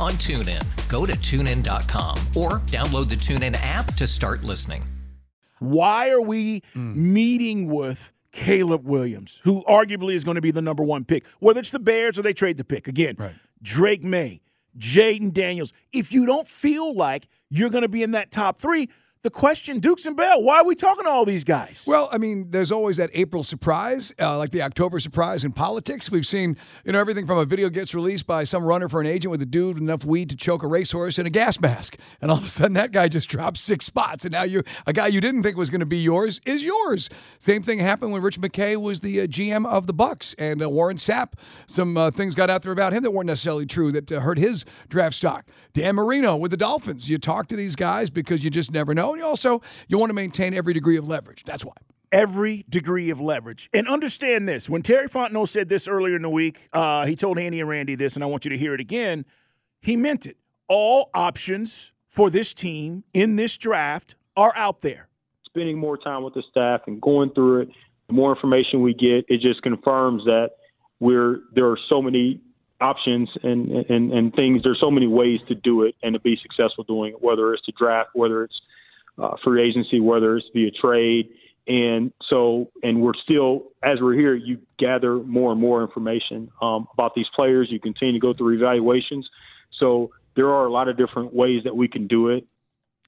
on TuneIn. Go to tunein.com or download the TuneIn app to start listening. Why are we Mm. meeting with Caleb Williams, who arguably is going to be the number one pick, whether it's the Bears or they trade the pick? Again, Right. Drake Maye, Jayden Daniels. If you don't feel like you're going to be in that top three, the question, Dukes and Bell, why are we talking to all these guys? Well, I mean, there's always that April surprise, uh, like the October surprise in politics. We've seen, you know, everything from a video gets released by some runner for an agent with a dude with enough weed to choke a racehorse in a gas mask, and all of a sudden that guy just drops six spots, and now you, a guy you didn't think was going to be yours, is yours. Same thing happened when Rich McKay was the uh, GM of the Bucks, and uh, Warren Sapp. Some uh, things got out there about him that weren't necessarily true that uh, hurt his draft stock. Dan Marino with the Dolphins. You talk to these guys because you just never know, you also you want to maintain every degree of leverage. That's why. every degree of leverage. And understand this when Terry Fontenot said this earlier in the week, uh, he told Andy and Randy this, and I want you to hear it again. He meant it. All options for this team in this draft are out there. spending more time with the staff and going through it, the more information we get, it just confirms that we're there are so many options and and and things. There's so many ways to do it and to be successful doing it. Whether it's to draft, whether it's uh, free agency, whether it's via trade, and so and we're still as we're here, you gather more and more information um, about these players. You continue to go through evaluations. So there are a lot of different ways that we can do it.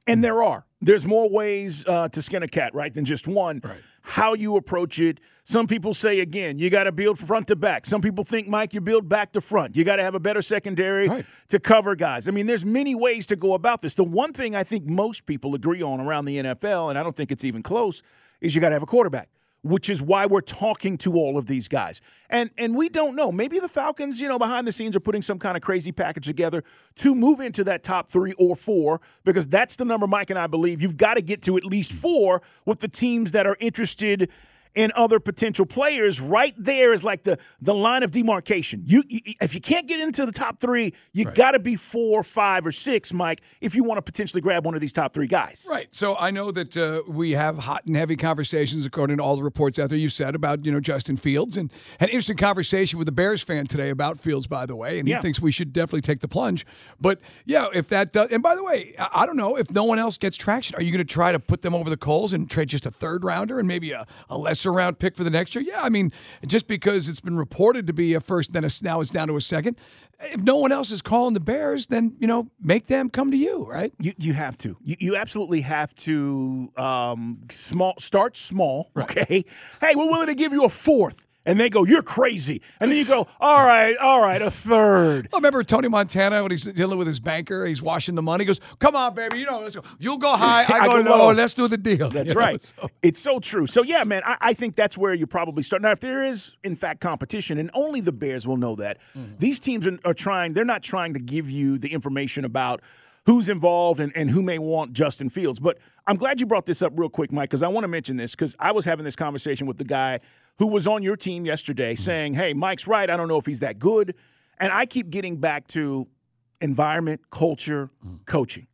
And there are. There's more ways uh, to skin a cat, right, than just one. Right. How you approach it. Some people say, again, you got to build front to back. Some people think, Mike, you build back to front. You got to have a better secondary Right. to cover guys. I mean, there's many ways to go about this. The one thing I think most people agree on around the NFL, and I don't think it's even close, is you got to have a quarterback. Which is why we're talking to all of these guys. And and we don't know. Maybe the Falcons, you know, behind the scenes are putting some kind of crazy package together to move into that top three or four, because that's the number Mike and I believe. You've got to get to at least four with the teams that are interested in other potential players. Right there is like the the line of demarcation. You, you if you can't get into the top three, you got to be four, five, or six, Mike, if you want to potentially grab one of these top three guys. Right. So I know that uh, we have hot and heavy conversations, according to all the reports out there. You said about you know Justin Fields, and had an interesting conversation with a Bears fan today about Fields, by the way, and he Yeah. thinks we should definitely take the plunge. But yeah, if that does, and by the way, I, don't know if no one else gets traction, are you going to try to put them over the coals and trade just a third rounder and maybe a, a lesser round pick for the next year? Yeah, I mean, just because it's been reported to be a first, then a, now it's down to a second. If no one else is calling the Bears, then you know make them come to you, right? You you have to. You, you absolutely have to um, small start small. Okay. Hey, we're willing to give you a fourth, and they go, "You're crazy," and then you go, "All right, all right, a third. I remember Tony Montana when he's dealing with his banker, he's washing the money. He goes, "Come on, baby, you know, let's go. You'll go high, I, I go, go low. low." Let's do the deal." That's You know, right. so- It's so true. So yeah, man, I, I think that's where you probably start. Now, if there is in fact competition, and only the Bears will know that, Mm-hmm. these teams are, are trying. They're not trying to give you the information about who's involved and, and who may want Justin Fields. But I'm glad you brought this up real quick, Mike, because I want to mention this because I was having this conversation with the guy who was on your team yesterday, Mm-hmm. saying, "Hey, Mike's right. I don't know if he's that good," and I keep getting back to environment, culture, Mm. coaching.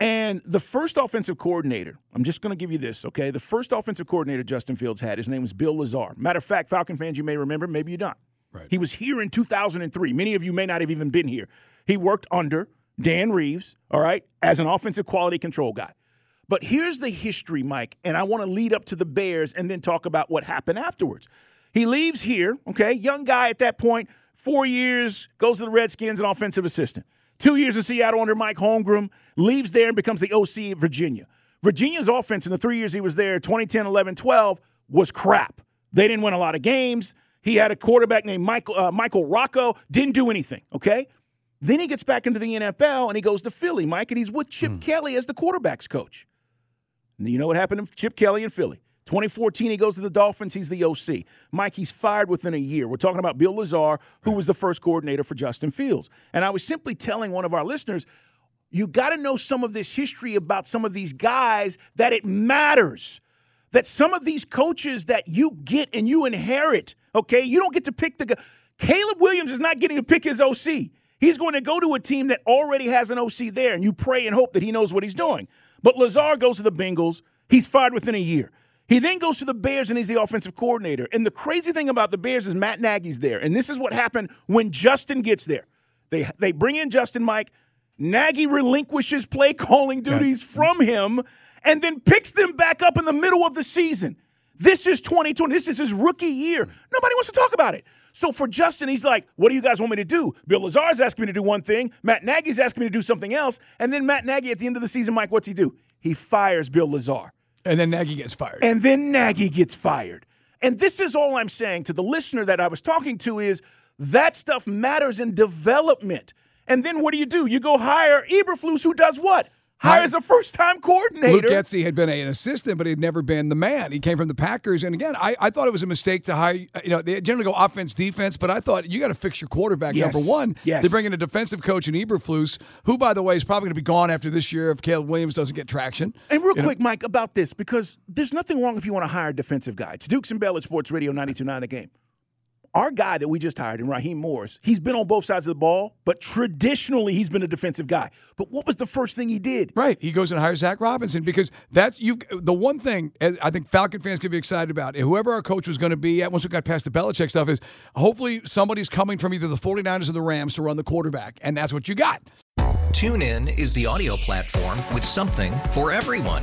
And the first offensive coordinator, I'm just going to give you this, okay? The first offensive coordinator Justin Fields had, his name was Bill Lazor. Matter of fact, Falcon fans, you may remember, maybe you don't. Right. He was here in 2003. Many of you may not have even been here. He worked under Dan Reeves, all right, as an offensive quality control guy. But here's the history, Mike, and I want to lead up to the Bears and then talk about what happened afterwards. He leaves here, okay, young guy at that point, four years, goes to the Redskins, an offensive assistant. Two years in Seattle under Mike Holmgren, leaves there and becomes the OC at Virginia. Virginia's offense in the three years he was there, 2010, 11, 12, was crap. They didn't win a lot of games. He had a quarterback named Michael, uh, Michael Rocco, didn't do anything, okay? Then he gets back into the NFL and he goes to Philly, Mike, and he's with Chip Kelly as the quarterback's coach. And you know what happened to Chip Kelly in Philly? 2014, he goes to the Dolphins. He's the OC. Mike, he's fired within a year. We're talking about Bill Lazor, who was the first coordinator for Justin Fields. And I was simply telling one of our listeners, you got to know some of this history about some of these guys that it matters. That some of these coaches that you get and you inherit, okay, you don't get to pick the guy. Caleb Williams is not getting to pick his OC. He's going to go to a team that already has an OC there, and you pray and hope that he knows what he's doing. But Lazor goes to the Bengals. He's fired within a year. He then goes to the Bears and he's the offensive coordinator. And the crazy thing about the Bears is Matt Nagy's there. And this is what happened when Justin gets there. They they bring in Justin Mike. Nagy relinquishes play calling duties from him and then picks them back up in the middle of the season. This is 2020. This is his rookie year. Nobody wants to talk about it. So for Justin, he's like, what do you guys want me to do? Bill Lazor's asking me to do one thing. Matt Nagy's asking me to do something else. And then Matt Nagy at the end of the season, Mike, what's he do? He fires Bill Lazor. And then Nagy gets fired. And then Nagy gets fired. And this is all I'm saying to the listener that I was talking to is that stuff matters in development. And then what do you do? You go hire Eberflus, who does what? Hires a first-time coordinator. Luke Getsy had been a- an assistant, but he'd never been the man. He came from the Packers, and again, I, I thought it was a mistake to hire. You know, they generally go offense, defense, but I thought you got to fix your quarterback. Yes. Number one, Yes. they bring in a defensive coach in Eberflus, who, by the way, is probably going to be gone after this year if Caleb Williams doesn't get traction. And real You know- quick, Mike, about this, because there's nothing wrong if you want to hire a defensive guy. It's Dukes and Bell at Sports Radio 92.9 The Game. Our guy that we just hired, in Raheem Morris, he's been on both sides of the ball, but traditionally he's been a defensive guy. But what was the first thing he did? Right, he goes and hires Zac Robinson because that's you. The one thing eh, I think Falcon fans can be excited about, eh, whoever our coach was going to be at once we got past the Belichick stuff, is hopefully somebody's coming from either the 49ers or the Rams to run the quarterback, and that's what you got. TuneIn is the audio platform with something for everyone.